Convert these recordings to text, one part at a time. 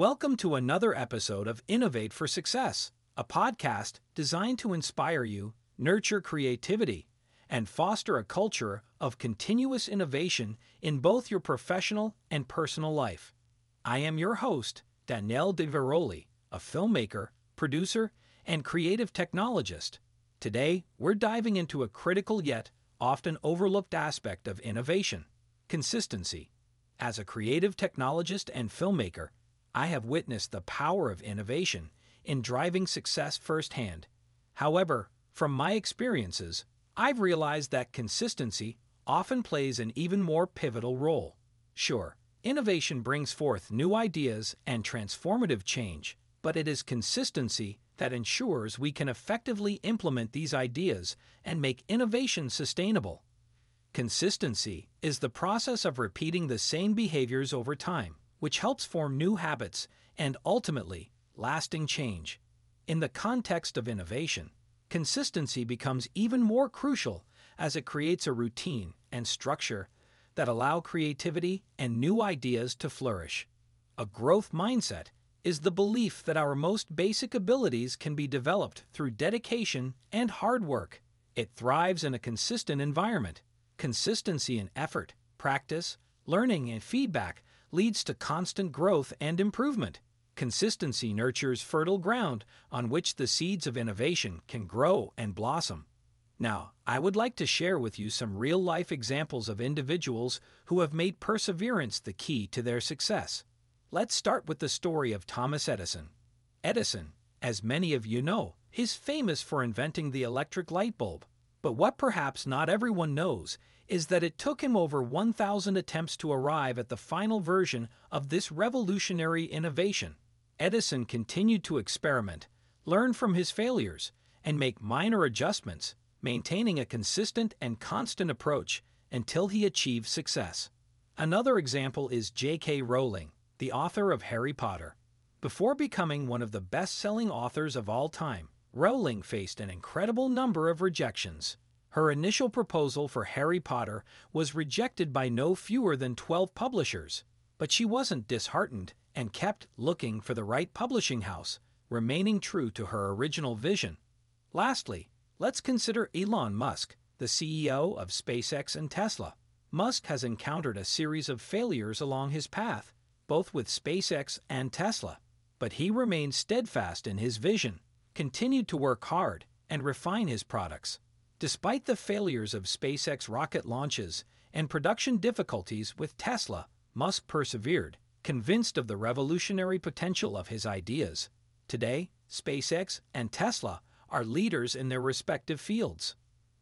Welcome to another episode of Innovate for Success, a podcast designed to inspire you, nurture creativity, and foster a culture of continuous innovation in both your professional and personal life. I am your host, Daniele di Veroli, a filmmaker, producer, and creative technologist. Today, we're diving into a critical yet often overlooked aspect of innovation consistency. As a creative technologist and filmmaker, I have witnessed the power of innovation in driving success firsthand. However, from my experiences, I've realized that consistency often plays an even more pivotal role. Sure, innovation brings forth new ideas and transformative change, but it is consistency that ensures we can effectively implement these ideas and make innovation sustainable. Consistency is the process of repeating the same behaviors over time, which helps form new habits and ultimately lasting change. In the context of innovation, consistency becomes even more crucial as it creates a routine and structure that allow creativity and new ideas to flourish. A growth mindset is the belief that our most basic abilities can be developed through dedication and hard work. It thrives in a consistent environment Consistency in effort, practice, learning, and feedback leads to constant growth and improvement. Consistency nurtures fertile ground on which the seeds of innovation can grow and blossom. Now, I would like to share with you some real life examples of individuals who have made perseverance the key to their success. Let's start with the story of Thomas Edison. Edison, as many of you know, is famous for inventing the electric light bulb. But what perhaps not everyone knows is that it took him over 1,000 attempts to arrive at the final version of this revolutionary innovation. Edison continued to experiment, learn from his failures, and make minor adjustments, maintaining a consistent and constant approach until he achieved success. Another example is J.K. Rowling, the author of Harry Potter. Before becoming one of the best selling authors of all time, Rowling faced an incredible number of rejections. Her initial proposal for Harry Potter was rejected by no fewer than 12 publishers, but she wasn't disheartened and kept looking for the right publishing house, remaining true to her original vision. Lastly, let's consider Elon Musk, the CEO of SpaceX and Tesla. Musk has encountered a series of failures along his path, both with SpaceX and Tesla, but he remains steadfast in his vision continued to work hard and refine his products. Despite the failures of SpaceX rocket launches and production difficulties with Tesla, Musk persevered, convinced of the revolutionary potential of his ideas. Today, SpaceX and Tesla are leaders in their respective fields.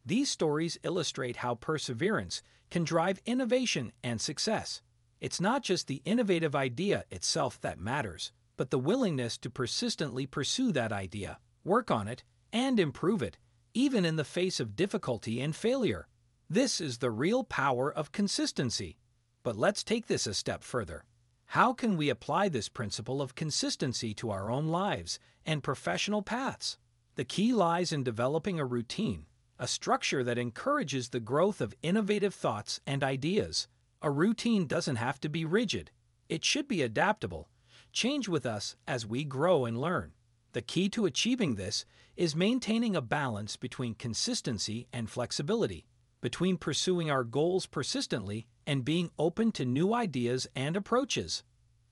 These stories illustrate how perseverance can drive innovation and success. It's not just the innovative idea itself that matters, but the willingness to persistently pursue that idea, work on it, and improve it, even in the face of difficulty and failure. This is the real power of consistency. But let's take this a step further. How can we apply this principle of consistency to our own lives and professional paths? The key lies in developing a routine, a structure that encourages the growth of innovative thoughts and ideas. A routine doesn't have to be rigid, it should be adaptable change with us as we grow and learn. The key to achieving this is maintaining a balance between consistency and flexibility, between pursuing our goals persistently and being open to new ideas and approaches.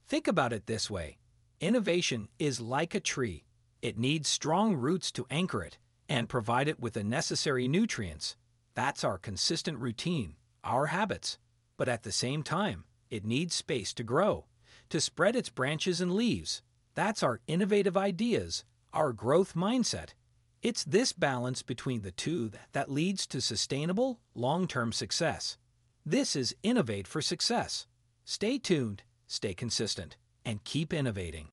Think about it this way innovation is like a tree, it needs strong roots to anchor it and provide it with the necessary nutrients. That's our consistent routine, our habits. But at the same time, it needs space to grow to spread its branches and leaves. That's our innovative ideas, our growth mindset. It's this balance between the two that leads to sustainable, long term success. This is Innovate for Success. Stay tuned, stay consistent, and keep innovating.